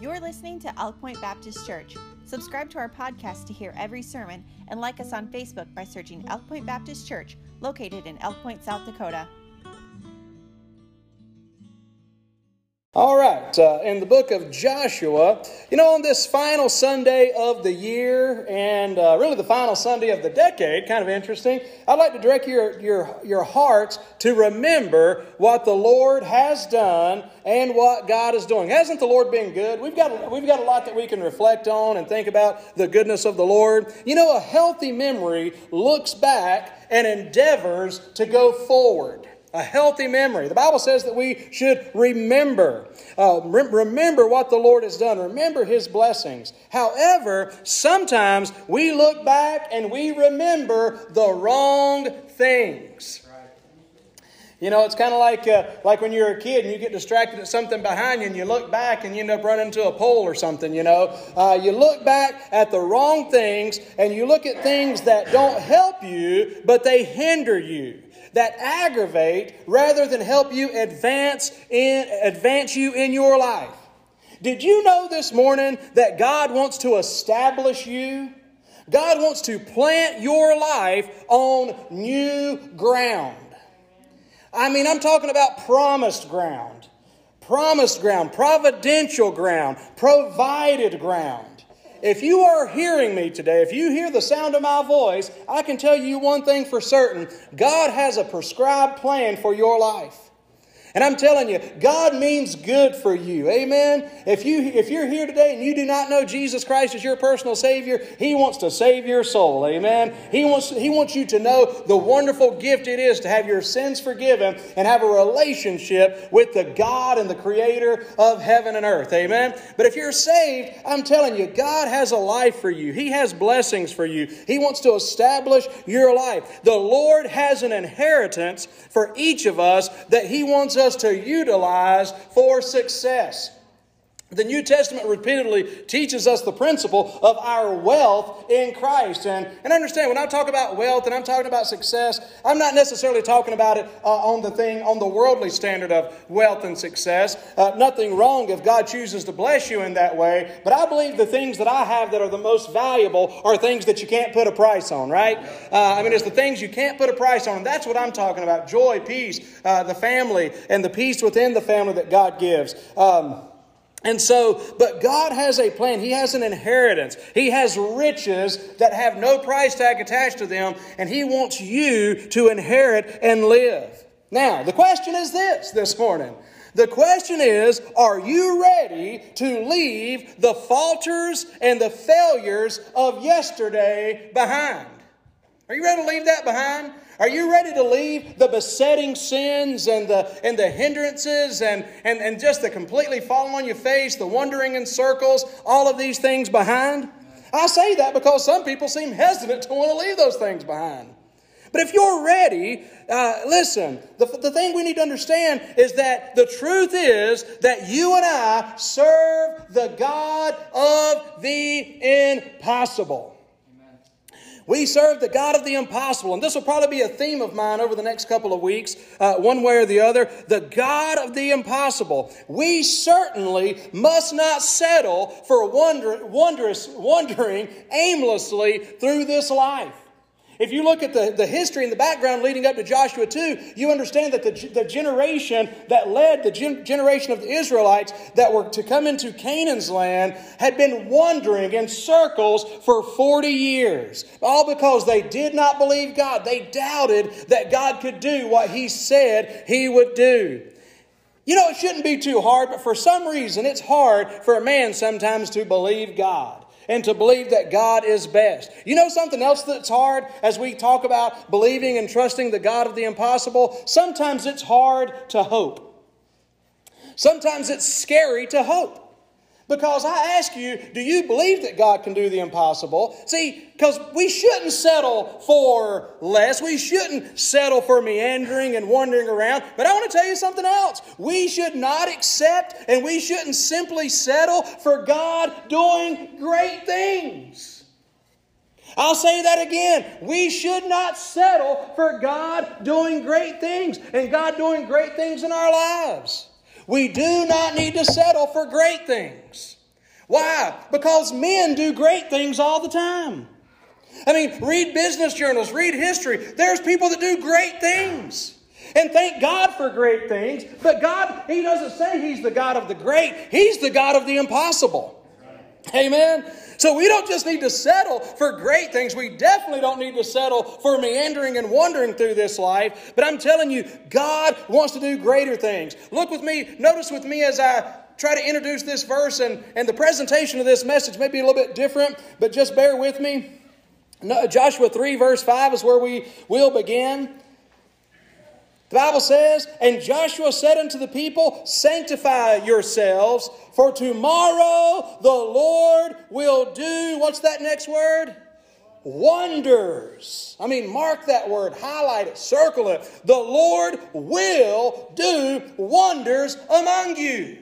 You're listening to Elk Point Baptist Church. Subscribe to our podcast to hear every sermon and like us on Facebook by searching Elk Point Baptist Church, located in Elk Point, South Dakota. All right, uh, in the book of Joshua, you know, on this final Sunday of the year and uh, really the final Sunday of the decade, kind of interesting, I'd like to direct your, your, your hearts to remember what the Lord has done and what God is doing. Hasn't the Lord been good? We've got, we've got a lot that we can reflect on and think about the goodness of the Lord. You know, a healthy memory looks back and endeavors to go forward a healthy memory. The Bible says that we should remember. Uh, re- remember what the Lord has done. Remember His blessings. However, sometimes we look back and we remember the wrong things. You know, it's kind of like uh, like when you're a kid and you get distracted at something behind you, and you look back and you end up running into a pole or something. You know, uh, you look back at the wrong things, and you look at things that don't help you, but they hinder you that aggravate rather than help you advance in advance you in your life. Did you know this morning that God wants to establish you? God wants to plant your life on new ground. I mean, I'm talking about promised ground, promised ground, providential ground, provided ground. If you are hearing me today, if you hear the sound of my voice, I can tell you one thing for certain God has a prescribed plan for your life. And I'm telling you, God means good for you. Amen. If you if you're here today and you do not know Jesus Christ as your personal Savior, He wants to save your soul. Amen. He wants He wants you to know the wonderful gift it is to have your sins forgiven and have a relationship with the God and the Creator of heaven and earth. Amen. But if you're saved, I'm telling you, God has a life for you. He has blessings for you. He wants to establish your life. The Lord has an inheritance for each of us that He wants us to utilize for success. The New Testament repeatedly teaches us the principle of our wealth in Christ. And, and understand, when I talk about wealth and I'm talking about success, I'm not necessarily talking about it uh, on the thing, on the worldly standard of wealth and success. Uh, nothing wrong if God chooses to bless you in that way. But I believe the things that I have that are the most valuable are things that you can't put a price on, right? Uh, I mean, it's the things you can't put a price on. And that's what I'm talking about joy, peace, uh, the family, and the peace within the family that God gives. Um, and so, but God has a plan. He has an inheritance. He has riches that have no price tag attached to them, and He wants you to inherit and live. Now, the question is this this morning. The question is, are you ready to leave the falters and the failures of yesterday behind? Are you ready to leave that behind? Are you ready to leave the besetting sins and the, and the hindrances and, and, and just the completely falling on your face, the wandering in circles, all of these things behind? I say that because some people seem hesitant to want to leave those things behind. But if you're ready, uh, listen, the, the thing we need to understand is that the truth is that you and I serve the God of the impossible. We serve the God of the impossible. And this will probably be a theme of mine over the next couple of weeks, uh, one way or the other. The God of the impossible. We certainly must not settle for wonder, wondrous, wandering aimlessly through this life. If you look at the, the history and the background leading up to Joshua 2, you understand that the, the generation that led the gen, generation of the Israelites that were to come into Canaan's land had been wandering in circles for 40 years. All because they did not believe God. They doubted that God could do what He said He would do. You know, it shouldn't be too hard, but for some reason, it's hard for a man sometimes to believe God and to believe that God is best. You know something else that's hard as we talk about believing and trusting the God of the impossible? Sometimes it's hard to hope. Sometimes it's scary to hope. Because I ask you, do you believe that God can do the impossible? See, because we shouldn't settle for less. We shouldn't settle for meandering and wandering around. But I want to tell you something else. We should not accept and we shouldn't simply settle for God doing great things. I'll say that again. We should not settle for God doing great things and God doing great things in our lives. We do not need to settle for great things. Why? Because men do great things all the time. I mean, read business journals, read history. There's people that do great things. And thank God for great things. But God, He doesn't say He's the God of the great, He's the God of the impossible. Amen. So we don't just need to settle for great things. We definitely don't need to settle for meandering and wandering through this life. But I'm telling you, God wants to do greater things. Look with me, notice with me as I try to introduce this verse, and, and the presentation of this message may be a little bit different, but just bear with me. Joshua 3, verse 5 is where we will begin. The Bible says, And Joshua said unto the people, Sanctify yourselves, for tomorrow the Lord will do, what's that next word? Wonders. I mean, mark that word, highlight it, circle it. The Lord will do wonders among you.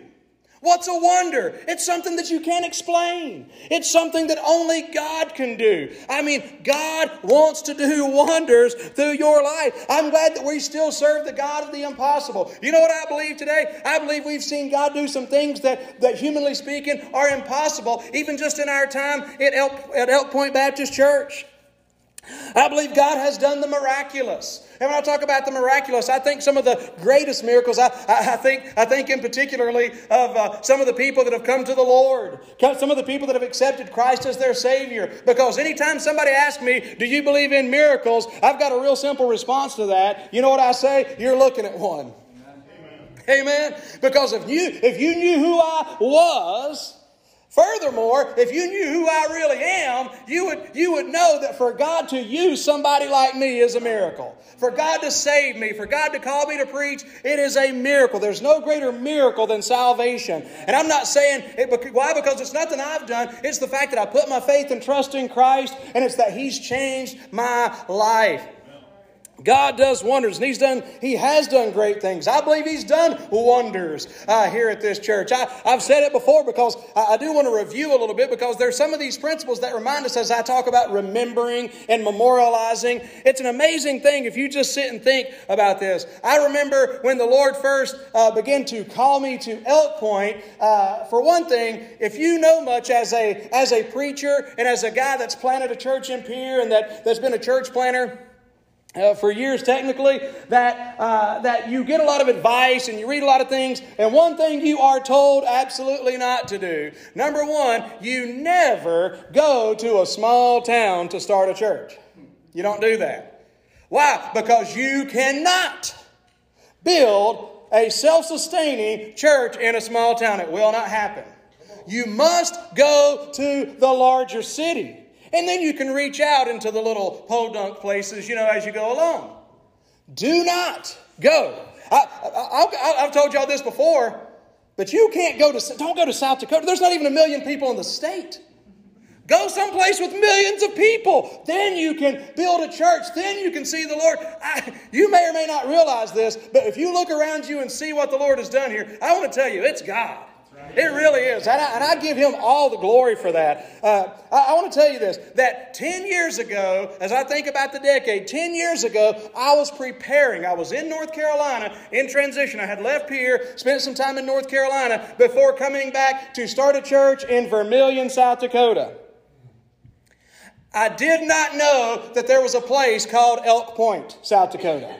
What's a wonder? It's something that you can't explain. It's something that only God can do. I mean, God wants to do wonders through your life. I'm glad that we still serve the God of the impossible. You know what I believe today? I believe we've seen God do some things that, that humanly speaking, are impossible, even just in our time at Elk, at Elk Point Baptist Church. I believe God has done the miraculous. And when I talk about the miraculous, I think some of the greatest miracles, I, I, I think, I think in particularly of uh, some of the people that have come to the Lord, some of the people that have accepted Christ as their Savior. Because anytime somebody asks me, Do you believe in miracles? I've got a real simple response to that. You know what I say? You're looking at one. Amen. Amen. Because if you, if you knew who I was, Furthermore, if you knew who I really am, you would, you would know that for God to use somebody like me is a miracle. For God to save me, for God to call me to preach, it is a miracle. There's no greater miracle than salvation. And I'm not saying it, why, because it's nothing I've done. It's the fact that I put my faith and trust in Christ, and it's that He's changed my life. God does wonders, and He's done, He has done great things. I believe He's done wonders uh, here at this church. I, have said it before because I, I, do want to review a little bit because there's some of these principles that remind us as I talk about remembering and memorializing. It's an amazing thing if you just sit and think about this. I remember when the Lord first uh, began to call me to Elk Point. Uh, for one thing, if you know much as a as a preacher and as a guy that's planted a church in Pierre and that, that's been a church planter uh, for years technically that uh, that you get a lot of advice and you read a lot of things and one thing you are told absolutely not to do. Number one you never go to a small town to start a church. You don't do that. Why? Because you cannot build a self-sustaining church in a small town. It will not happen. You must go to the larger city and then you can reach out into the little podunk places, you know, as you go along. Do not go. I, have told y'all this before, but you can't go to, don't go to South Dakota. There's not even a million people in the state. Go someplace with millions of people. Then you can build a church. Then you can see the Lord. I, you may or may not realize this, but if you look around you and see what the Lord has done here, I want to tell you, it's God. It really is. And I, and I, give him all the glory for that. Uh, I, I want to tell you this that 10 years ago, as I think about the decade, 10 years ago, I was preparing. I was in North Carolina in transition. I had left here, spent some time in North Carolina before coming back to start a church in Vermillion, South Dakota. I did not know that there was a place called Elk Point, South Dakota.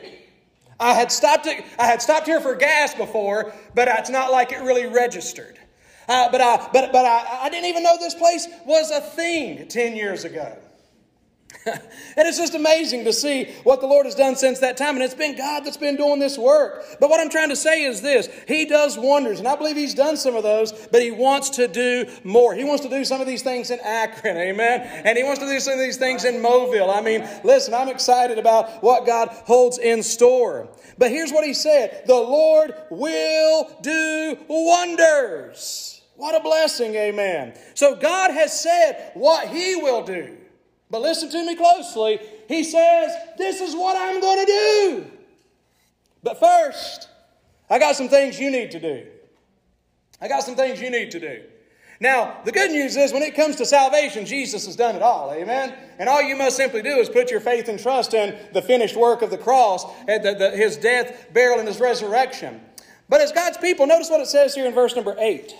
I had stopped. I had stopped here for gas before, but it's not like it really registered. Uh, but I, but, but I, I didn't even know this place was a thing 10 years ago. and it's just amazing to see what the Lord has done since that time. And it's been God that's been doing this work. But what I'm trying to say is this He does wonders. And I believe He's done some of those, but He wants to do more. He wants to do some of these things in Akron. Amen. And He wants to do some of these things in Mobile. I mean, listen, I'm excited about what God holds in store. But here's what He said The Lord will do wonders. What a blessing, amen. So God has said what He will do. But listen to me closely. He says, This is what I'm going to do. But first, I got some things you need to do. I got some things you need to do. Now, the good news is when it comes to salvation, Jesus has done it all. Amen? And all you must simply do is put your faith and trust in the finished work of the cross, and the, the, his death, burial, and his resurrection. But as God's people, notice what it says here in verse number 8.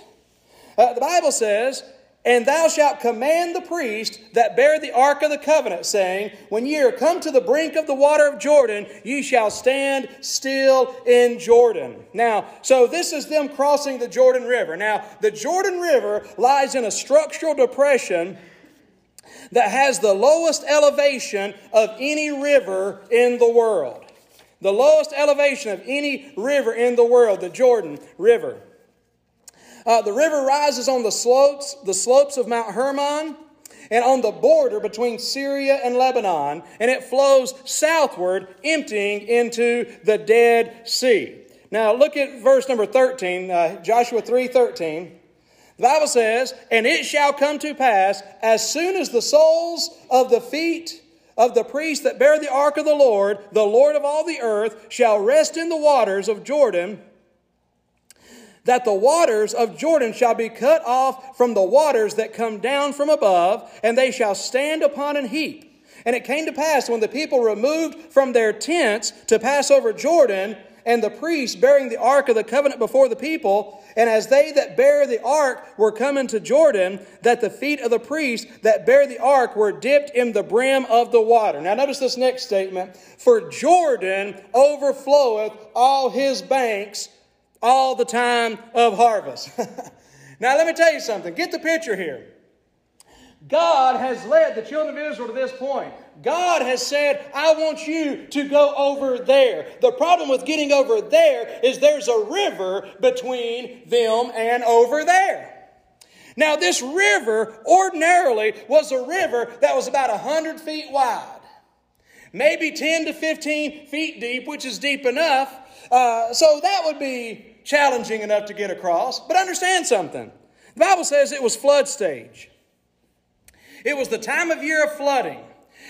Uh, the Bible says, And thou shalt command the priest that bear the ark of the covenant, saying, When ye are come to the brink of the water of Jordan, ye shall stand still in Jordan. Now, so this is them crossing the Jordan River. Now, the Jordan River lies in a structural depression that has the lowest elevation of any river in the world. The lowest elevation of any river in the world, the Jordan River. Uh, the river rises on the slopes, the slopes of Mount Hermon, and on the border between Syria and Lebanon, and it flows southward, emptying into the Dead Sea. Now look at verse number 13, uh, Joshua 3 13. The Bible says, And it shall come to pass, as soon as the soles of the feet of the priests that bear the ark of the Lord, the Lord of all the earth, shall rest in the waters of Jordan, that the waters of Jordan shall be cut off from the waters that come down from above, and they shall stand upon an heap. And it came to pass when the people removed from their tents to pass over Jordan, and the priests bearing the ark of the covenant before the people, and as they that bear the ark were coming to Jordan, that the feet of the priests that bear the ark were dipped in the brim of the water. Now notice this next statement. For Jordan overfloweth all his banks all the time of harvest. now, let me tell you something. Get the picture here. God has led the children of Israel to this point. God has said, I want you to go over there. The problem with getting over there is there's a river between them and over there. Now, this river ordinarily was a river that was about 100 feet wide, maybe 10 to 15 feet deep, which is deep enough. Uh, so that would be challenging enough to get across. But understand something the Bible says it was flood stage, it was the time of year of flooding.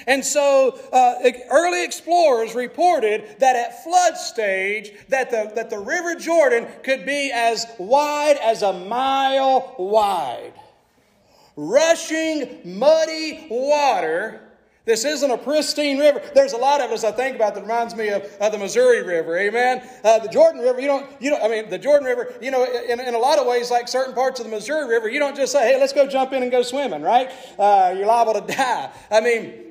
And so uh, early explorers reported that at flood stage that the, that the river Jordan could be as wide as a mile wide. Rushing, muddy water this isn't a pristine river. There's a lot of us I think about that reminds me of, of the Missouri River. Amen. Uh, the Jordan River. You don't. You don't. I mean, the Jordan River. You know, in, in a lot of ways, like certain parts of the Missouri River, you don't just say, "Hey, let's go jump in and go swimming." Right? Uh, you're liable to die. I mean.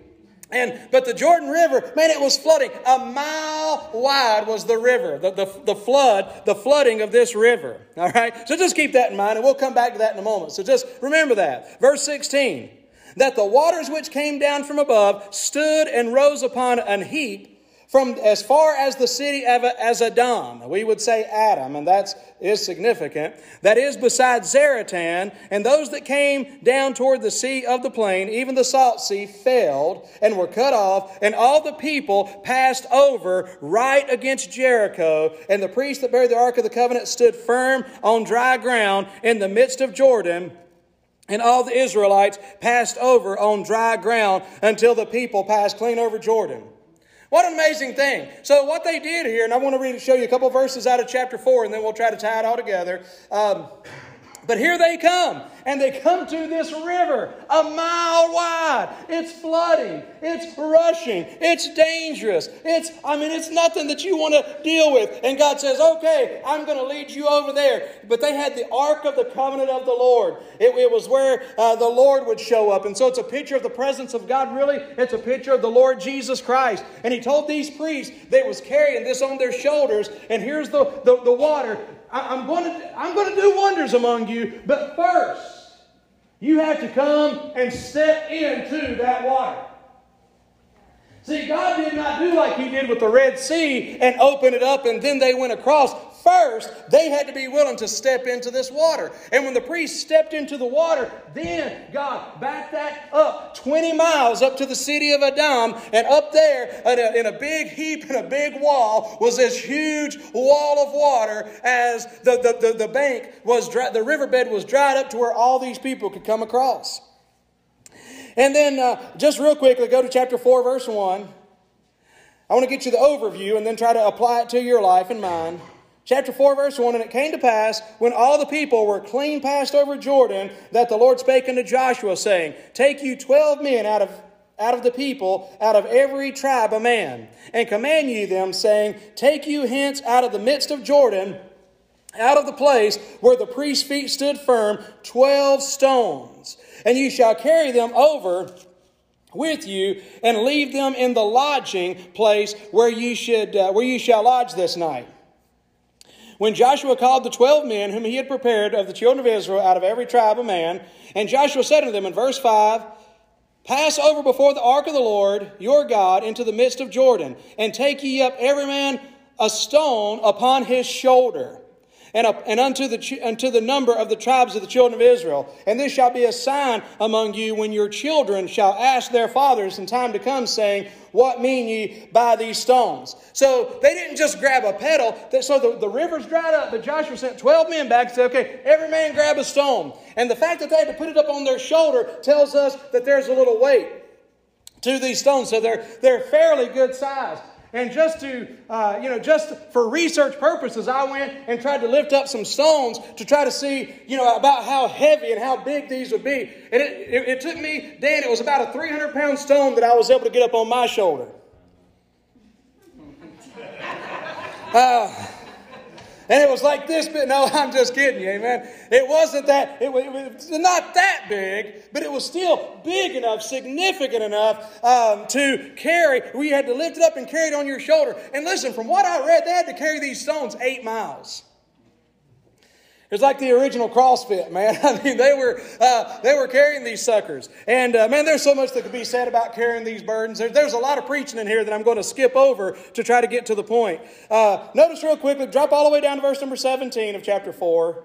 And but the Jordan River, man, it was flooding. A mile wide was the river, the, the, the flood, the flooding of this river. All right? So just keep that in mind, and we'll come back to that in a moment. So just remember that. Verse 16 that the waters which came down from above stood and rose upon an heap from as far as the city of as Adam. We would say Adam, and that is significant. That is beside Zaretan, and those that came down toward the sea of the plain, even the salt sea, failed and were cut off, and all the people passed over right against Jericho. And the priests that bear the ark of the covenant stood firm on dry ground in the midst of Jordan. And all the Israelites passed over on dry ground until the people passed clean over Jordan. What an amazing thing. So, what they did here, and I want to read, show you a couple verses out of chapter 4, and then we'll try to tie it all together. Um, but here they come, and they come to this river a mile wide. It's flooding, it's rushing, it's dangerous. It's, I mean, it's nothing that you want to deal with. And God says, okay, I'm going to lead you over there. But they had the Ark of the Covenant of the Lord. It, it was where uh, the Lord would show up. And so it's a picture of the presence of God, really. It's a picture of the Lord Jesus Christ. And He told these priests they was carrying this on their shoulders. And here's the, the, the water I, am going to, I'm going to do wonders among you, but first, you have to come and step into that water. See, God did not do like He did with the Red Sea and open it up and then they went across. First, they had to be willing to step into this water. And when the priest stepped into the water, then God backed that up 20 miles up to the city of Adam. And up there, in a, in a big heap and a big wall, was this huge wall of water as the, the, the, the bank was dry, the riverbed was dried up to where all these people could come across. And then, uh, just real quickly, go to chapter 4, verse 1. I want to get you the overview and then try to apply it to your life and mine. Chapter 4, verse 1 And it came to pass, when all the people were clean passed over Jordan, that the Lord spake unto Joshua, saying, Take you twelve men out of out of the people, out of every tribe a man, and command ye them, saying, Take you hence out of the midst of Jordan, out of the place where the priest's feet stood firm 12 stones. And you shall carry them over with you and leave them in the lodging place where you should uh, where you shall lodge this night. When Joshua called the twelve men whom he had prepared of the children of Israel out of every tribe of man, and Joshua said unto them in verse 5, Pass over before the ark of the Lord your God into the midst of Jordan, and take ye up every man a stone upon his shoulder and, and unto, the, unto the number of the tribes of the children of Israel. And this shall be a sign among you when your children shall ask their fathers in time to come, saying, What mean ye by these stones? So they didn't just grab a pedal. So the, the rivers dried up, but Joshua sent 12 men back and said, Okay, every man grab a stone. And the fact that they had to put it up on their shoulder tells us that there's a little weight to these stones. So they're, they're fairly good size. And just to, uh, you know, just for research purposes, I went and tried to lift up some stones to try to see, you know, about how heavy and how big these would be. And it, it, it took me, Dan, it was about a 300 pound stone that I was able to get up on my shoulder. Uh, and it was like this big. No, I'm just kidding you, amen. It wasn't that, it was, it was not that big, but it was still big enough, significant enough um, to carry. We had to lift it up and carry it on your shoulder. And listen, from what I read, they had to carry these stones eight miles. It's like the original CrossFit, man. I mean, they were uh, they were carrying these suckers, and uh, man, there's so much that could be said about carrying these burdens. There, there's a lot of preaching in here that I'm going to skip over to try to get to the point. Uh, notice real quickly, drop all the way down to verse number 17 of chapter four.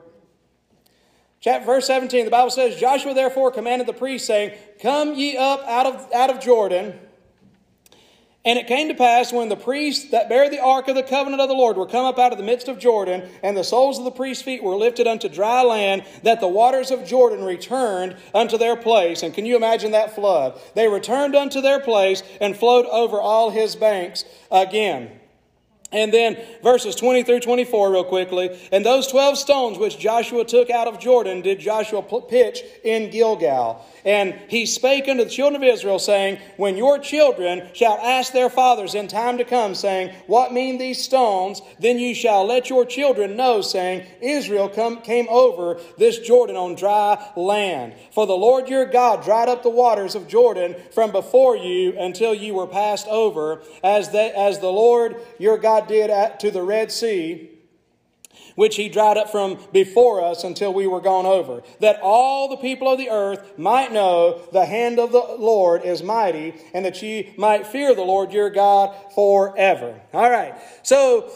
Chapter verse 17, the Bible says, Joshua therefore commanded the priests, saying, "Come ye up out of out of Jordan." And it came to pass when the priests that bear the ark of the covenant of the Lord were come up out of the midst of Jordan, and the soles of the priests' feet were lifted unto dry land, that the waters of Jordan returned unto their place. And can you imagine that flood? They returned unto their place and flowed over all his banks again. And then verses 20 through 24, real quickly. And those 12 stones which Joshua took out of Jordan did Joshua pitch in Gilgal. And he spake unto the children of Israel, saying, When your children shall ask their fathers in time to come, saying, What mean these stones? Then you shall let your children know, saying, Israel come, came over this Jordan on dry land. For the Lord your God dried up the waters of Jordan from before you until you were passed over, as, they, as the Lord your God did at, to the Red Sea which he dried up from before us until we were gone over, that all the people of the earth might know the hand of the Lord is mighty, and that ye might fear the Lord your God forever. All right. So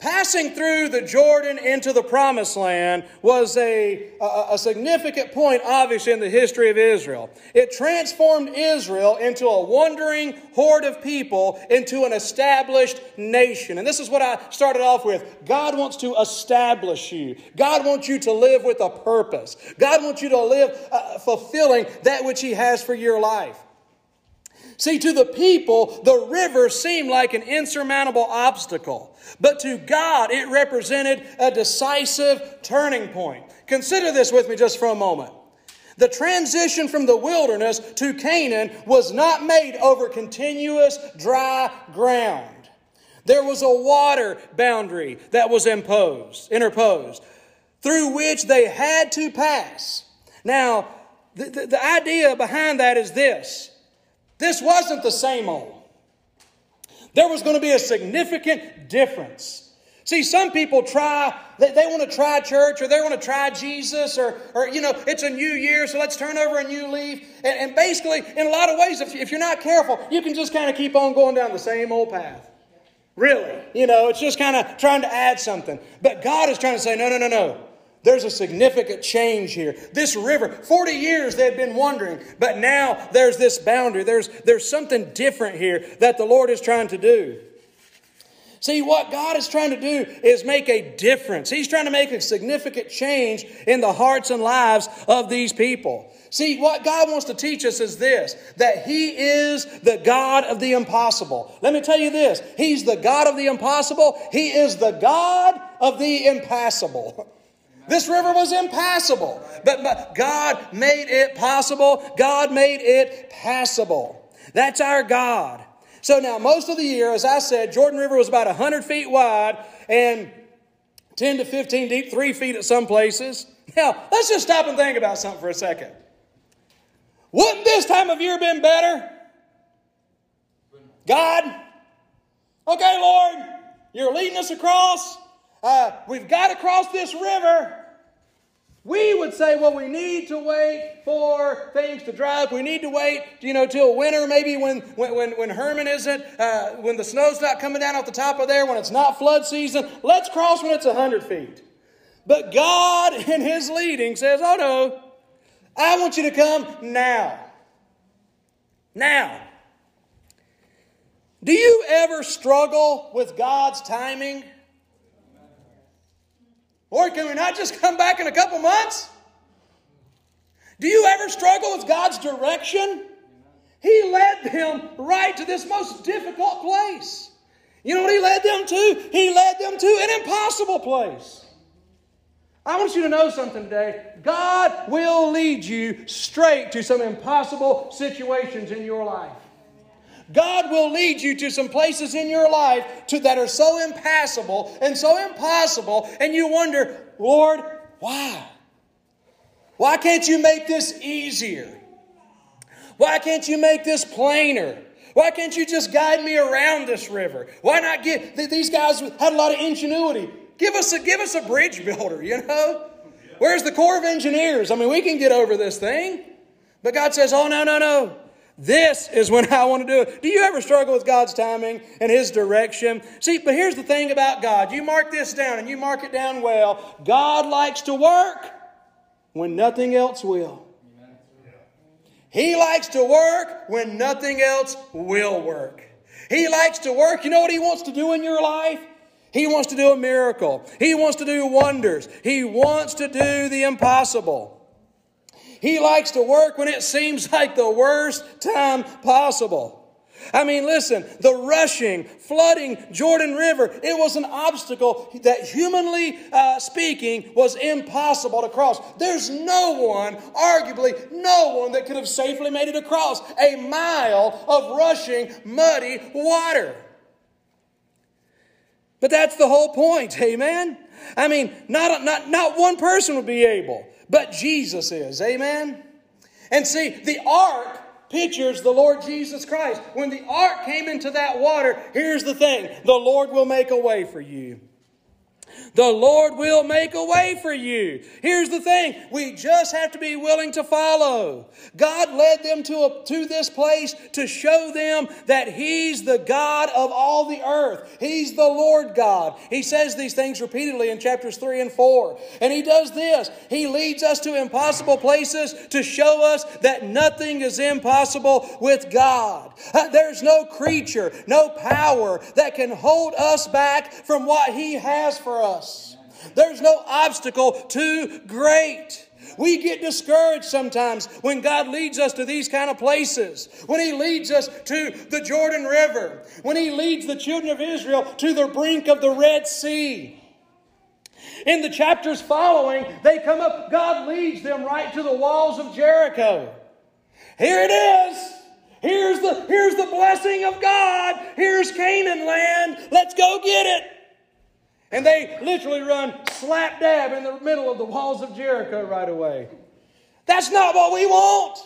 Passing through the Jordan into the promised land was a, a, a, significant point, obviously, in the history of Israel. It transformed Israel into a wandering horde of people into an established nation. And this is what I started off with. God wants to establish you. God wants you to live with a purpose. God wants you to live uh, fulfilling that which He has for your life. See, to the people, the river seemed like an insurmountable obstacle, but to God, it represented a decisive turning point. Consider this with me just for a moment. The transition from the wilderness to Canaan was not made over continuous dry ground. There was a water boundary that was imposed, interposed, through which they had to pass. Now, the, the, the idea behind that is this this wasn't the same old. There was going to be a significant difference. See, some people try, they, they want to try church or they want to try Jesus or, or, you know, it's a new year, so let's turn over a new leaf. And, and basically, in a lot of ways, if, if you're not careful, you can just kind of keep on going down the same old path. Really. You know, it's just kind of trying to add something. But God is trying to say, no, no, no, no. There's a significant change here. This river, 40 years they've been wandering, but now there's this boundary. There's, there's something different here that the Lord is trying to do. See, what God is trying to do is make a difference. He's trying to make a significant change in the hearts and lives of these people. See, what God wants to teach us is this that He is the God of the impossible. Let me tell you this He's the God of the impossible, He is the God of the impassable. This river was impassable, but, but God made it possible. God made it passable. That's our God. So now, most of the year, as I said, Jordan River was about 100 feet wide and 10 to 15 deep, three feet at some places. Now, let's just stop and think about something for a second. Wouldn't this time of year been better? God, okay, Lord, you're leading us across. Uh, we've got to cross this river. We would say, well, we need to wait for things to dry up. We need to wait, you know, till winter, maybe when when when, Hermon isn't, uh, when the snow's not coming down off the top of there, when it's not flood season. Let's cross when it's hundred feet. But God, in His leading, says, oh no, I want you to come now. Now. Do you ever struggle with God's timing? Or can we not just come back in a couple months? Do you ever struggle with God's direction? He led them right to this most difficult place. You know what He led them to? He led them to an impossible place. I want you to know something today. God will lead you straight to some impossible situations in your life. God will lead you to some places in your life to, that are so impassable and so impossible, and you wonder, Lord, why? Why can't you make this easier? Why can't you make this plainer? Why can't you just guide me around this river? Why not get these guys had a lot of ingenuity? Give us a give us a bridge builder, you know? Where's the Corps of Engineers? I mean, we can get over this thing. But God says, "Oh no, no, no. This is when I want to do it. Do you ever struggle with God's timing and His direction? See, but here's the thing about God. You mark this down and you mark it down well. God likes to work when nothing else will. He likes to work when nothing else will work. He likes to work. You know what He wants to do in your life? He wants to do a miracle. He wants to do wonders. He wants to do the impossible. He likes to work when it seems like the worst time possible. I mean, listen, the rushing, flooding Jordan River, it was an obstacle that, humanly uh, speaking, was impossible to cross. There's no one, arguably, no one that could have safely made it across a mile of rushing, muddy water. But that's the whole point, amen? I mean, not, not, not one person would be able but Jesus is. Amen? And see, the ark pictures the Lord Jesus Christ. When the ark came into that water, here's the thing the Lord will make a way for you. The Lord will make a way for you. Here's the thing we just have to be willing to follow. God led them to, a, to this place to show them that He's the God of all the earth. He's the Lord God. He says these things repeatedly in chapters 3 and 4. And He does this He leads us to impossible places to show us that nothing is impossible with God. Uh, there's no creature, no power that can hold us back from what He has for us us. There's no obstacle too great. We get discouraged sometimes when God leads us to these kind of places. When He leads us to the Jordan River. When He leads the children of Israel to the brink of the Red Sea. In the chapters following, they come up, God leads them right to the walls of Jericho. Here it is. Here's the, here's the blessing of God. Here's Canaan land. Let's go get it. And they literally run slap dab in the middle of the walls of Jericho right away. That's not what we want.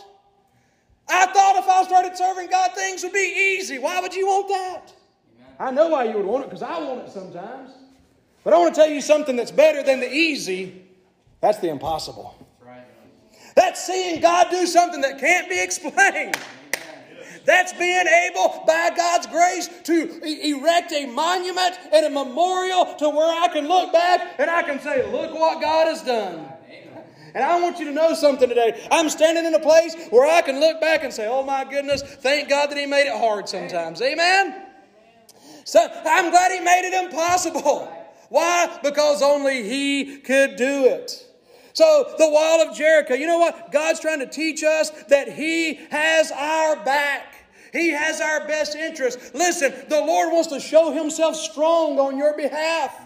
I thought if I started serving God, things would be easy. Why would you want that? I know why you would want it because I want it sometimes. But I want to tell you something that's better than the easy that's the impossible. That's seeing God do something that can't be explained. That's being able, by God's grace, to erect a monument and a memorial to where I can look back and I can say, Look what God has done. And I want you to know something today. I'm standing in a place where I can look back and say, Oh my goodness, thank God that He made it hard sometimes. Amen? So I'm glad He made it impossible. Why? Because only He could do it. So, the wall of Jericho, you know what? God's trying to teach us that He has our back. He has our best interest. Listen, the Lord wants to show Himself strong on your behalf.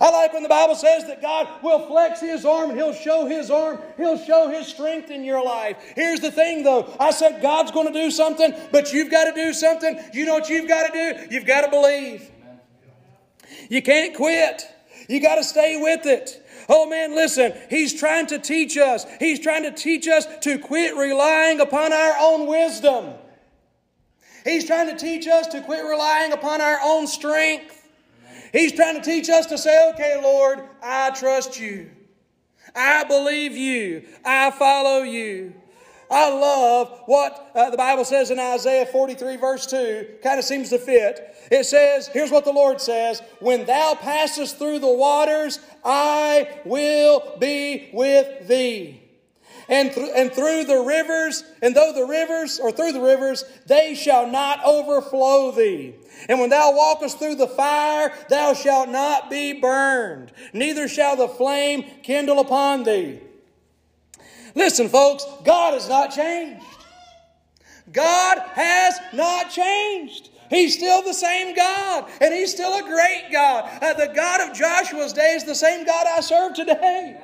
I like when the Bible says that God will flex His arm and He'll show His arm. He'll show His strength in your life. Here's the thing though. I said God's going to do something, but you've got to do something. You know what you've got to do? You've got to believe. You can't quit. You got to stay with it. Oh man, listen, he's trying to teach us. He's trying to teach us to quit relying upon our own wisdom. He's trying to teach us to quit relying upon our own strength. He's trying to teach us to say, okay, Lord, I trust you. I believe you. I follow you. I love what uh, the Bible says in Isaiah 43, verse 2. Kind of seems to fit. It says, here's what the Lord says When thou passest through the waters, I will be with thee. And, th- and through the rivers, and though the rivers, or through the rivers, they shall not overflow thee. And when thou walkest through the fire, thou shalt not be burned, neither shall the flame kindle upon thee. Listen, folks, God has not changed. God has not changed. He's still the same God, and He's still a great God. Uh, the God of Joshua's day is the same God I serve today.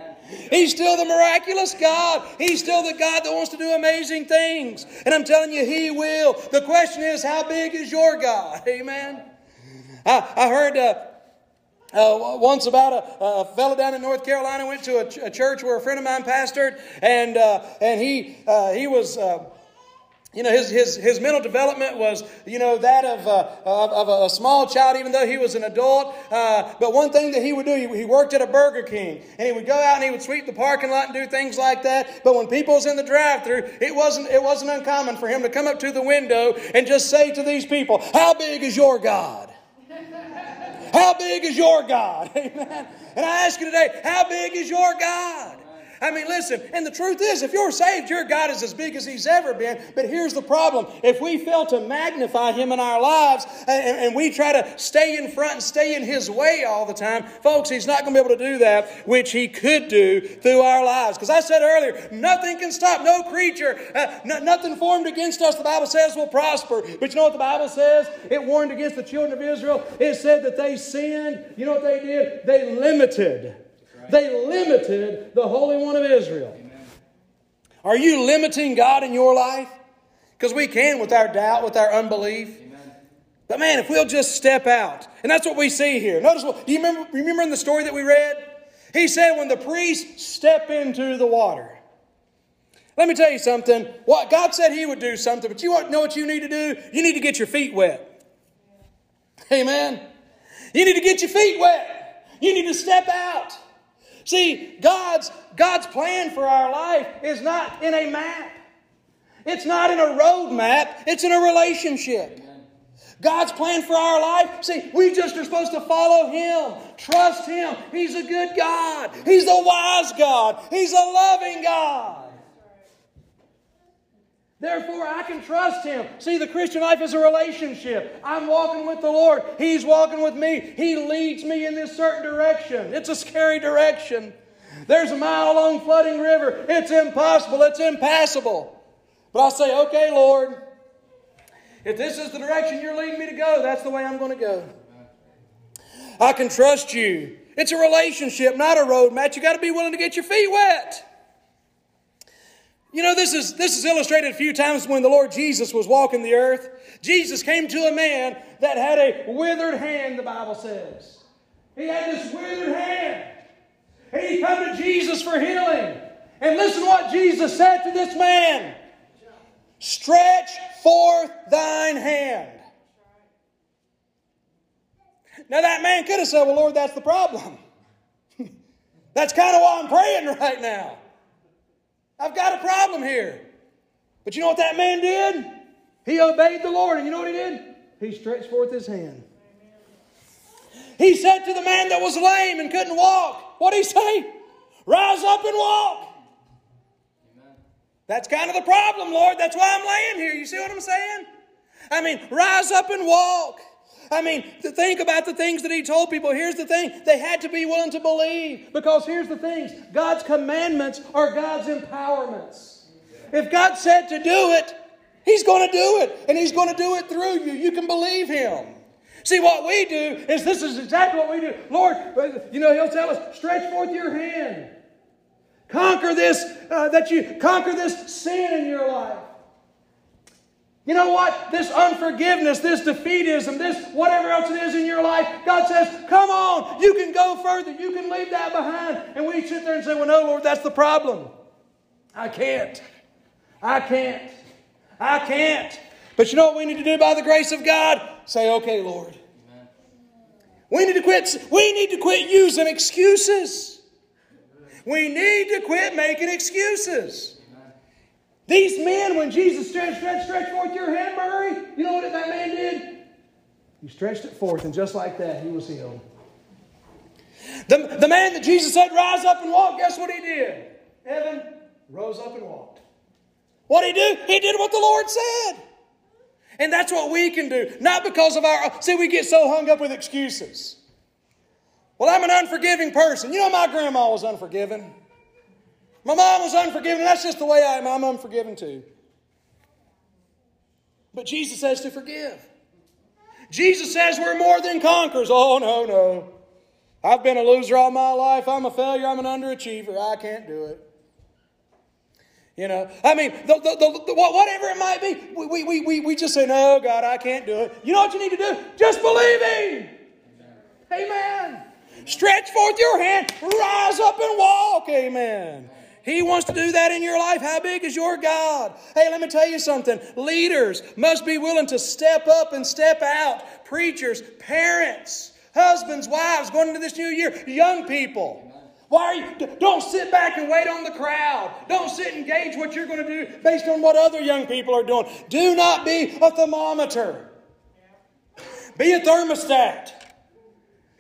He's still the miraculous God. He's still the God that wants to do amazing things. And I'm telling you, He will. The question is, how big is your God? Amen. I, I heard uh, uh, once about a, a fellow down in North Carolina went to a, ch- a, church where a friend of mine pastored, and uh, and he uh, he was. Uh, you know, his, his, his mental development was, you know, that of, uh, of, of, a small child, even though he was an adult. Uh, but one thing that he would do, he, he, worked at a Burger King, and he would go out and he would sweep the parking lot and do things like that. But when people was in the drive-through, it wasn't, it wasn't uncommon for him to come up to the window and just say to these people, how big is your God? How big is your God? Amen. And I ask you today, how big is your God? I mean, listen, and the truth is, if you're saved, your God is as big as He's ever been. But here's the problem if we fail to magnify Him in our lives and, and we try to stay in front and stay in His way all the time, folks, He's not going to be able to do that, which He could do through our lives. Because I said earlier, nothing can stop, no creature, uh, no, nothing formed against us, the Bible says, will prosper. But you know what the Bible says? It warned against the children of Israel. It said that they sinned. You know what they did? They limited they limited the Holy One of Israel. Amen. Are you limiting God in your life? Because we can with our doubt, with our unbelief. Amen. But man, if we'll just step out, and that's what we see here. Notice what do you remember remember in the story that we read? He said when the priests step into the water. Let me tell you something. What God said he would do something, but you know what you need to do? You need to get your feet wet. Amen. You need to get your feet wet. You need to step out. See, God's, God's plan for our life is not in a map. It's not in a road map. It's in a relationship. God's plan for our life, see, we just are supposed to follow Him, trust Him. He's a good God. He's a wise God. He's a loving God. Therefore, I can trust Him. See, the Christian life is a relationship. I'm walking with the Lord. He's walking with me. He leads me in this certain direction. It's a scary direction. There's a mile long flooding river. It's impossible. It's impassable. But I'll say, okay, Lord, if this is the direction you're leading me to go, that's the way I'm going to go. I can trust you. It's a relationship, not a road match. You got to be willing to get your feet wet. You know, this is, this is illustrated a few times when the Lord Jesus was walking the earth. Jesus came to a man that had a withered hand, the Bible says. He had this withered hand. And he come to Jesus for healing. And listen what Jesus said to this man. Stretch forth thine hand. Now that man could have said, Well, Lord, that's the problem. that's kind of why I'm praying right now. I've got a problem here. But you know what that man did? He obeyed the Lord. And you know what he did? He stretched forth his hand. He said to the man that was lame and couldn't walk, what did he say? Rise up and walk. That's kind of the problem, Lord. That's why I'm laying here. You see what I'm saying? I mean, rise up and walk. I mean, to think about the things that he told people. Here's the thing they had to be willing to believe. Because here's the things God's commandments are God's empowerments. If God said to do it, he's going to do it. And he's going to do it through you. You can believe him. See, what we do is this is exactly what we do. Lord, you know, he'll tell us, stretch forth your hand. Conquer this, uh, that you conquer this sin in your life. You know what? This unforgiveness, this defeatism, this whatever else it is in your life, God says, come on, you can go further. You can leave that behind. And we sit there and say, well, no, Lord, that's the problem. I can't. I can't. I can't. But you know what we need to do by the grace of God? Say, okay, Lord. We need to quit, we need to quit using excuses. We need to quit making excuses. These men, when Jesus stretched, stretched, stretched forth your hand, Murray, you know what that man did? He stretched it forth, and just like that, he was healed. The, the man that Jesus said, Rise up and walk, guess what he did? Evan rose up and walked. What did he do? He did what the Lord said. And that's what we can do. Not because of our, see, we get so hung up with excuses. Well, I'm an unforgiving person. You know, my grandma was unforgiving. My mom was unforgiving. That's just the way I am. I'm unforgiving too. But Jesus says to forgive. Jesus says we're more than conquerors. Oh, no, no. I've been a loser all my life. I'm a failure. I'm an underachiever. I can't do it. You know, I mean, the, the, the, whatever it might be, we, we, we, we just say, No, God, I can't do it. You know what you need to do? Just believe Him. Amen. Amen. Stretch forth your hand, rise up and walk. Amen. He wants to do that in your life. How big is your God? Hey, let me tell you something. Leaders must be willing to step up and step out. Preachers, parents, husbands, wives, going into this new year, young people. Why are you? Don't sit back and wait on the crowd. Don't sit and gauge what you're going to do based on what other young people are doing. Do not be a thermometer. Be a thermostat.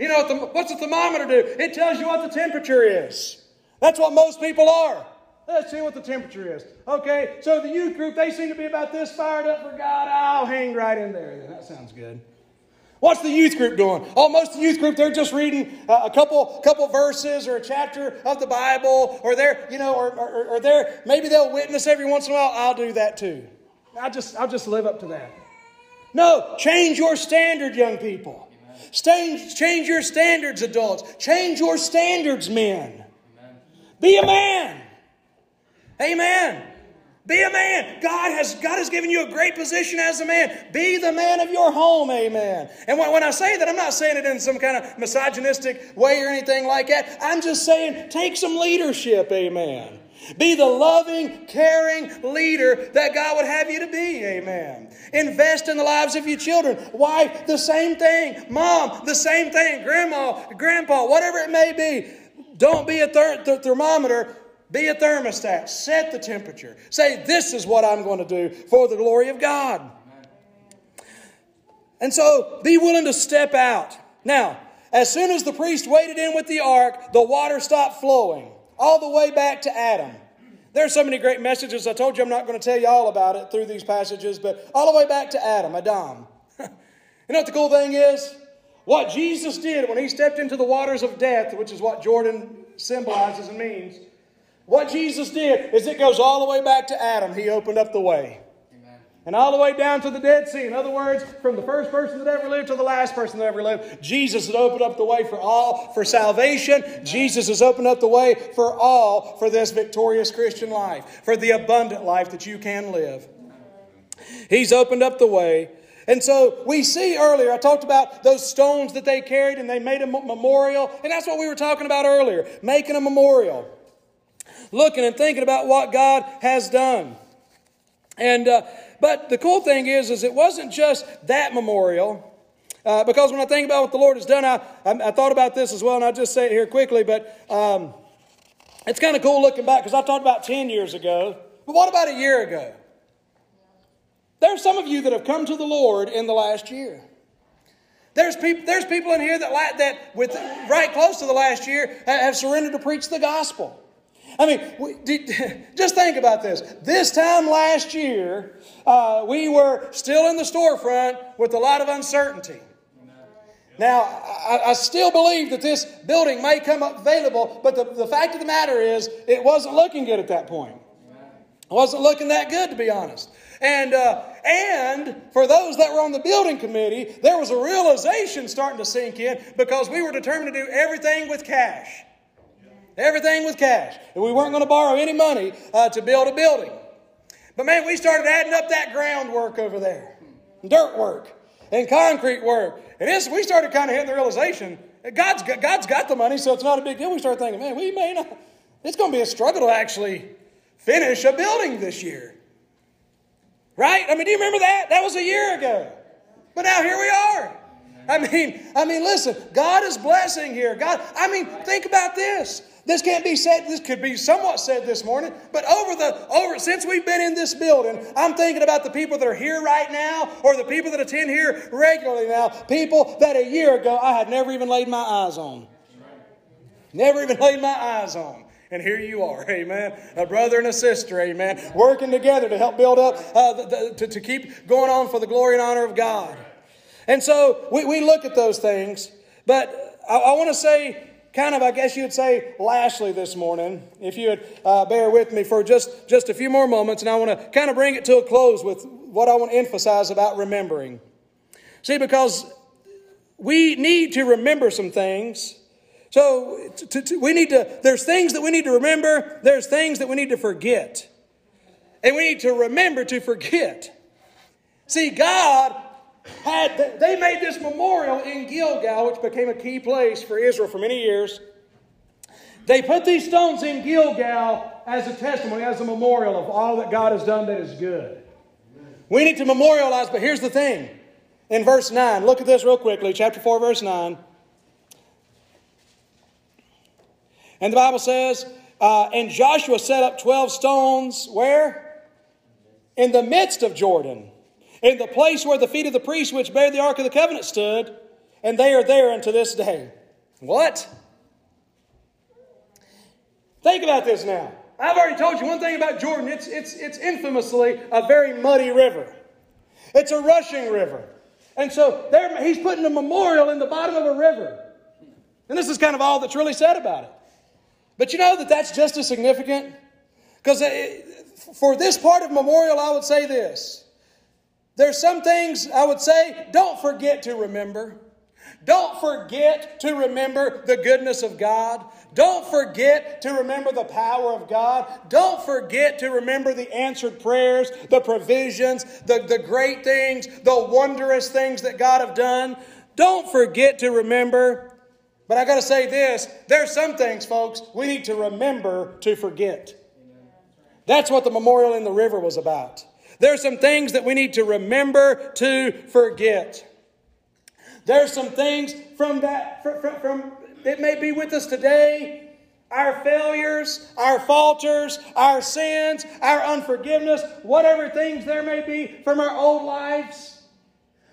You know, what's a thermometer do? It tells you what the temperature is. That's what most people are. Let's see what the temperature is. Okay, so the youth group, they seem to be about this fired up for God. I'll hang right in there. That sounds good. What's the youth group doing? Oh, most of the youth group, they're just reading uh, a couple, couple verses or a chapter of the Bible, or they're, you know, or, or, or they're, maybe they'll witness every once in a while. I'll do that too. I'll just, I'll just live up to that. No, change your standard, young people. Change, change your standards, adults. Change your standards, men. Be a man. Amen. Be a man. God has, God has given you a great position as a man. Be the man of your home. Amen. And when, when I say that, I'm not saying it in some kind of misogynistic way or anything like that. I'm just saying take some leadership. Amen. Be the loving, caring leader that God would have you to be. Amen. Invest in the lives of your children. Wife, the same thing. Mom, the same thing. Grandma, grandpa, whatever it may be. Don't be a ther- th- thermometer, be a thermostat. Set the temperature. Say, This is what I'm going to do for the glory of God. And so be willing to step out. Now, as soon as the priest waded in with the ark, the water stopped flowing all the way back to Adam. There's so many great messages. I told you I'm not going to tell you all about it through these passages, but all the way back to Adam, Adam. you know what the cool thing is? What Jesus did when he stepped into the waters of death, which is what Jordan symbolizes and means, what Jesus did is it goes all the way back to Adam. He opened up the way. Amen. And all the way down to the Dead Sea. In other words, from the first person that ever lived to the last person that ever lived, Jesus has opened up the way for all for salvation. Jesus has opened up the way for all for this victorious Christian life, for the abundant life that you can live. He's opened up the way and so we see earlier, I talked about those stones that they carried and they made a memorial. And that's what we were talking about earlier making a memorial. Looking and thinking about what God has done. And, uh, but the cool thing is, is it wasn't just that memorial. Uh, because when I think about what the Lord has done, I, I, I, thought about this as well, and I'll just say it here quickly. But um, it's kind of cool looking back because I talked about 10 years ago. But what about a year ago? There's some of you that have come to the Lord in the last year. There's people, there's people in here that, that with right close to the last year have surrendered to preach the gospel. I mean, we, did, just think about this. This time last year, uh, we were still in the storefront with a lot of uncertainty. Now, I, I, still believe that this building may come up available, but the, the fact of the matter is, it wasn't looking good at that point. It wasn't looking that good, to be honest. And, uh, and for those that were on the building committee, there was a realization starting to sink in because we were determined to do everything with cash. Everything with cash. And we weren't going to borrow any money uh, to build a building. But man, we started adding up that groundwork over there, dirt work and concrete work. And we started kind of hitting the realization God's got, God's got the money, so it's not a big deal. We started thinking, man, we may not, it's going to be a struggle to actually finish a building this year. Right? I mean, do you remember that? That was a year ago. But now here we are. I mean, I mean, listen, God is blessing here. God, I mean, think about this. This can't be said, this could be somewhat said this morning, but over the over since we've been in this building, I'm thinking about the people that are here right now or the people that attend here regularly now, people that a year ago I had never even laid my eyes on. Never even laid my eyes on. And here you are, amen. A brother and a sister, amen. Working together to help build up, uh, the, the, to, to keep going on for the glory and honor of God. And so we, we look at those things, but I, I want to say kind of, I guess you'd say, lastly this morning, if you would uh, bear with me for just, just a few more moments, and I want to kind of bring it to a close with what I want to emphasize about remembering. See, because we need to remember some things. So we need to, there's things that we need to remember, there's things that we need to forget. And we need to remember to forget. See, God had they made this memorial in Gilgal, which became a key place for Israel for many years. They put these stones in Gilgal as a testimony, as a memorial of all that God has done that is good. We need to memorialize, but here's the thing. In verse 9, look at this real quickly, chapter 4, verse 9. And the Bible says, uh, And Joshua set up 12 stones, where? In the midst of Jordan in the place where the feet of the priests which bear the Ark of the Covenant stood, and they are there unto this day. What? Think about this now. I've already told you one thing about Jordan. It's, it's, it's infamously a very muddy river. It's a rushing river. And so there, he's putting a memorial in the bottom of a river. And this is kind of all that's really said about it. But you know that that's just as significant? Because uh, for this part of memorial, I would say this there's some things I would say, don't forget to remember. Don't forget to remember the goodness of God. Don't forget to remember the power of God. Don't forget to remember the answered prayers, the provisions, the, the great things, the wondrous things that God have done. Don't forget to remember. But I got to say this there's some things, folks, we need to remember to forget. That's what the memorial in the river was about. There's some things that we need to remember to forget. There's some things from that, from, from, from it may be with us today. Our failures, our falters, our sins, our unforgiveness, whatever things there may be from our old lives,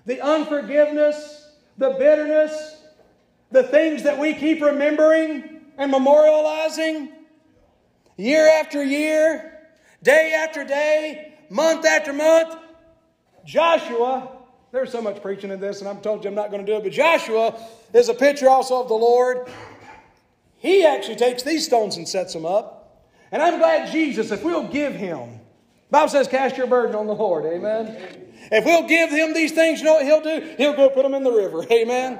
the unforgiveness, the bitterness, the things that we keep remembering and memorializing year after year, day after day, month after month. Joshua, there's so much preaching in this, and I'm told you I'm not going to do it, but Joshua is a picture also of the Lord. He actually takes these stones and sets them up. And I'm glad Jesus, if we'll give him, Bible says, cast your burden on the Lord. Amen. If we'll give him these things, you know what he'll do? He'll go put them in the river. Amen.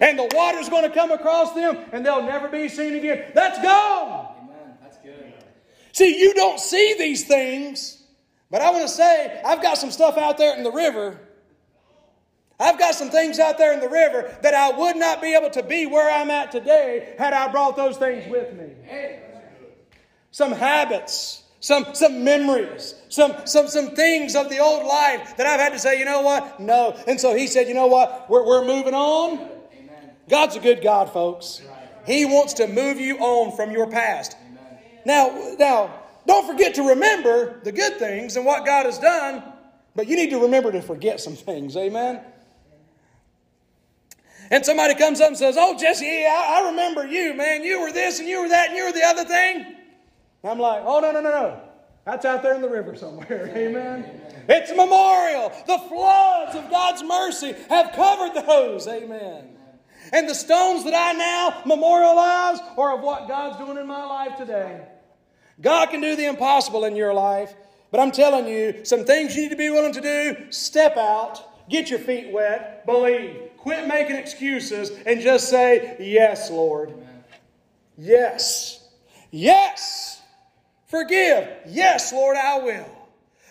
And the water's going to come across them, and they'll never be seen again. That's gone. Amen. That's good. See, you don't see these things but I want to say, I've got some stuff out there in the river. I've got some things out there in the river that I would not be able to be where I'm at today had I brought those things with me. Some habits, some, some memories, some, some, some things of the old life that I've had to say, you know what? No. And so he said, you know what? We're, we're moving on. God's a good God, folks. He wants to move you on from your past. Now, now, don't forget to remember the good things and what God has done, but you need to remember to forget some things. Amen? And somebody comes up and says, Oh, Jesse, I, I remember you, man. You were this and you were that and you were the other thing. I'm like, Oh, no, no, no, no. That's out there in the river somewhere. Amen. It's a memorial. The floods of God's mercy have covered those. Amen. And the stones that I now memorialize are of what God's doing in my life today. God can do the impossible in your life, but I'm telling you, some things you need to be willing to do step out, get your feet wet, believe. Quit making excuses and just say, Yes, Lord. Amen. Yes. Yes. Forgive. Yes, Lord, I will.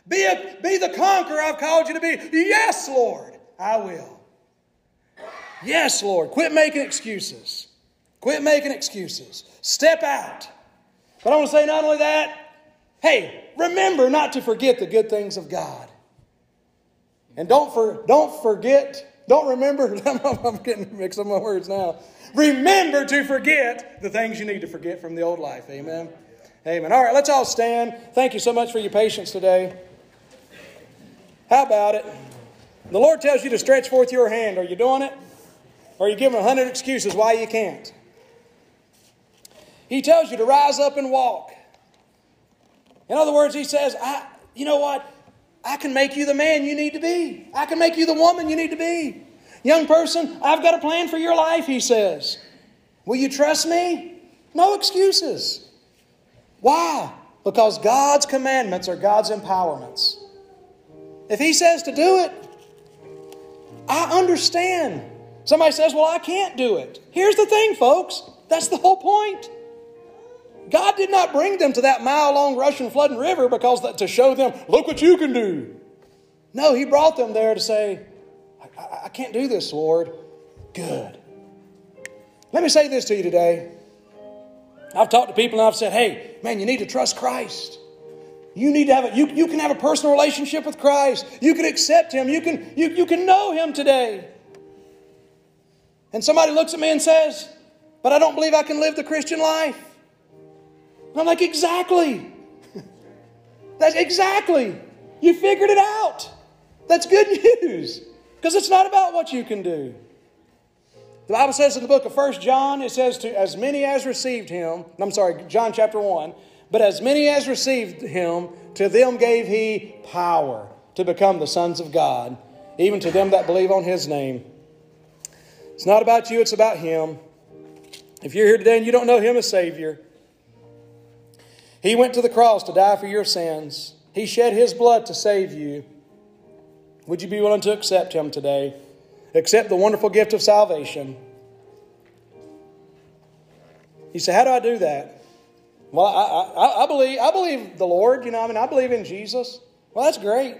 Be, a, be the conqueror I've called you to be. Yes, Lord, I will. Yes, Lord. Quit making excuses. Quit making excuses. Step out. But I want to say not only that, hey, remember not to forget the good things of God. And don't, for, don't forget, don't remember, I'm getting mixed up my words now. Remember to forget the things you need to forget from the old life. Amen. Amen. All right, let's all stand. Thank you so much for your patience today. How about it? The Lord tells you to stretch forth your hand. Are you doing it? Or are you giving a hundred excuses why you can't? He tells you to rise up and walk. In other words, he says, I, you know what? I can make you the man you need to be. I can make you the woman you need to be. Young person, I've got a plan for your life, he says. Will you trust me? No excuses. Why? Because God's commandments are God's empowerments. If He says to do it, I understand. Somebody says, Well, I can't do it. Here's the thing, folks. That's the whole point. God did not bring them to that mile long rushing flooding river because to show them, look what you can do. No, He brought them there to say, I, I can't do this, Lord. Good. Let me say this to you today. I've talked to people and I've said, hey, man, you need to trust Christ. You need to have a, you, you can have a personal relationship with Christ. You can accept Him. You can, you, you can know Him today. And somebody looks at me and says, but I don't believe I can live the Christian life. And I'm like, exactly. That's exactly. You figured it out. That's good news. Because it's not about what you can do. The Bible says in the book of First John, it says to as many as received him, I'm sorry, John chapter 1, but as many as received him, to them gave he power to become the sons of God, even to them that believe on his name. It's not about you, it's about him. If you're here today and you don't know him as Savior, he went to the cross to die for your sins. He shed his blood to save you. Would you be willing to accept him today? accept the wonderful gift of salvation. You say, How do I do that? Well, I, I, I, believe, I believe the Lord, you know, I mean, I believe in Jesus. Well, that's great.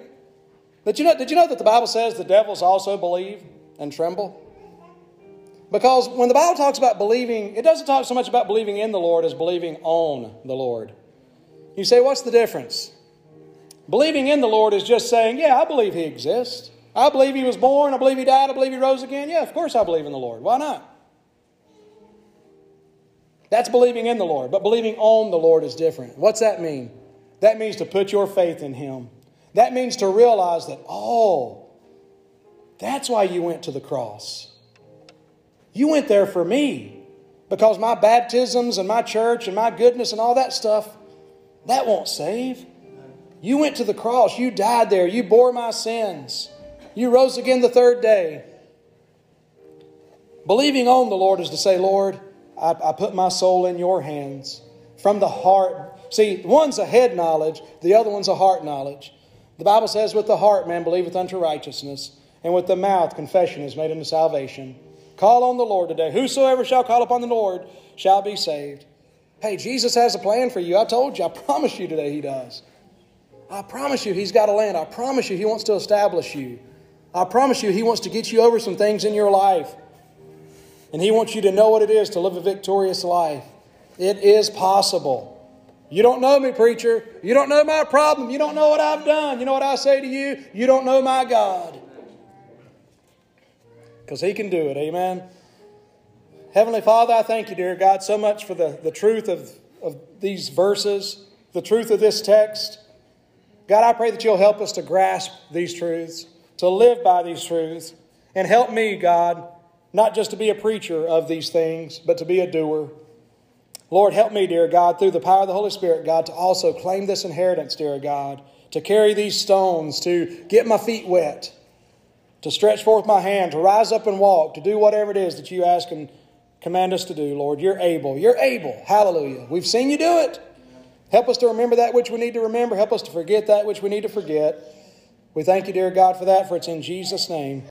But you know, did you know that the Bible says the devils also believe and tremble? Because when the Bible talks about believing, it doesn't talk so much about believing in the Lord as believing on the Lord. You say, what's the difference? Believing in the Lord is just saying, yeah, I believe He exists. I believe he was born. I believe he died. I believe he rose again. Yeah, of course I believe in the Lord. Why not? That's believing in the Lord. But believing on the Lord is different. What's that mean? That means to put your faith in him. That means to realize that, oh, that's why you went to the cross. You went there for me. Because my baptisms and my church and my goodness and all that stuff, that won't save. You went to the cross. You died there. You bore my sins. You rose again the third day. Believing on the Lord is to say, Lord, I, I put my soul in your hands. From the heart. See, one's a head knowledge, the other one's a heart knowledge. The Bible says, with the heart man believeth unto righteousness, and with the mouth confession is made unto salvation. Call on the Lord today. Whosoever shall call upon the Lord shall be saved. Hey, Jesus has a plan for you. I told you, I promise you today, He does. I promise you, He's got a land. I promise you, He wants to establish you. I promise you, He wants to get you over some things in your life. And He wants you to know what it is to live a victorious life. It is possible. You don't know me, preacher. You don't know my problem. You don't know what I've done. You know what I say to you? You don't know my God. Because He can do it. Amen. Heavenly Father, I thank you, dear God, so much for the, the truth of, of these verses, the truth of this text. God, I pray that you'll help us to grasp these truths to live by these truths. And help me, God, not just to be a preacher of these things, but to be a doer. Lord, help me, dear God, through the power of the Holy Spirit, God, to also claim this inheritance, dear God, to carry these stones, to get my feet wet, to stretch forth my hand, to rise up and walk, to do whatever it is that you ask and command us to do, Lord. You're able. You're able. Hallelujah. We've seen you do it. Help us to remember that which we need to remember. Help us to forget that which we need to forget. We thank you, dear God, for that, for it's in Jesus' name.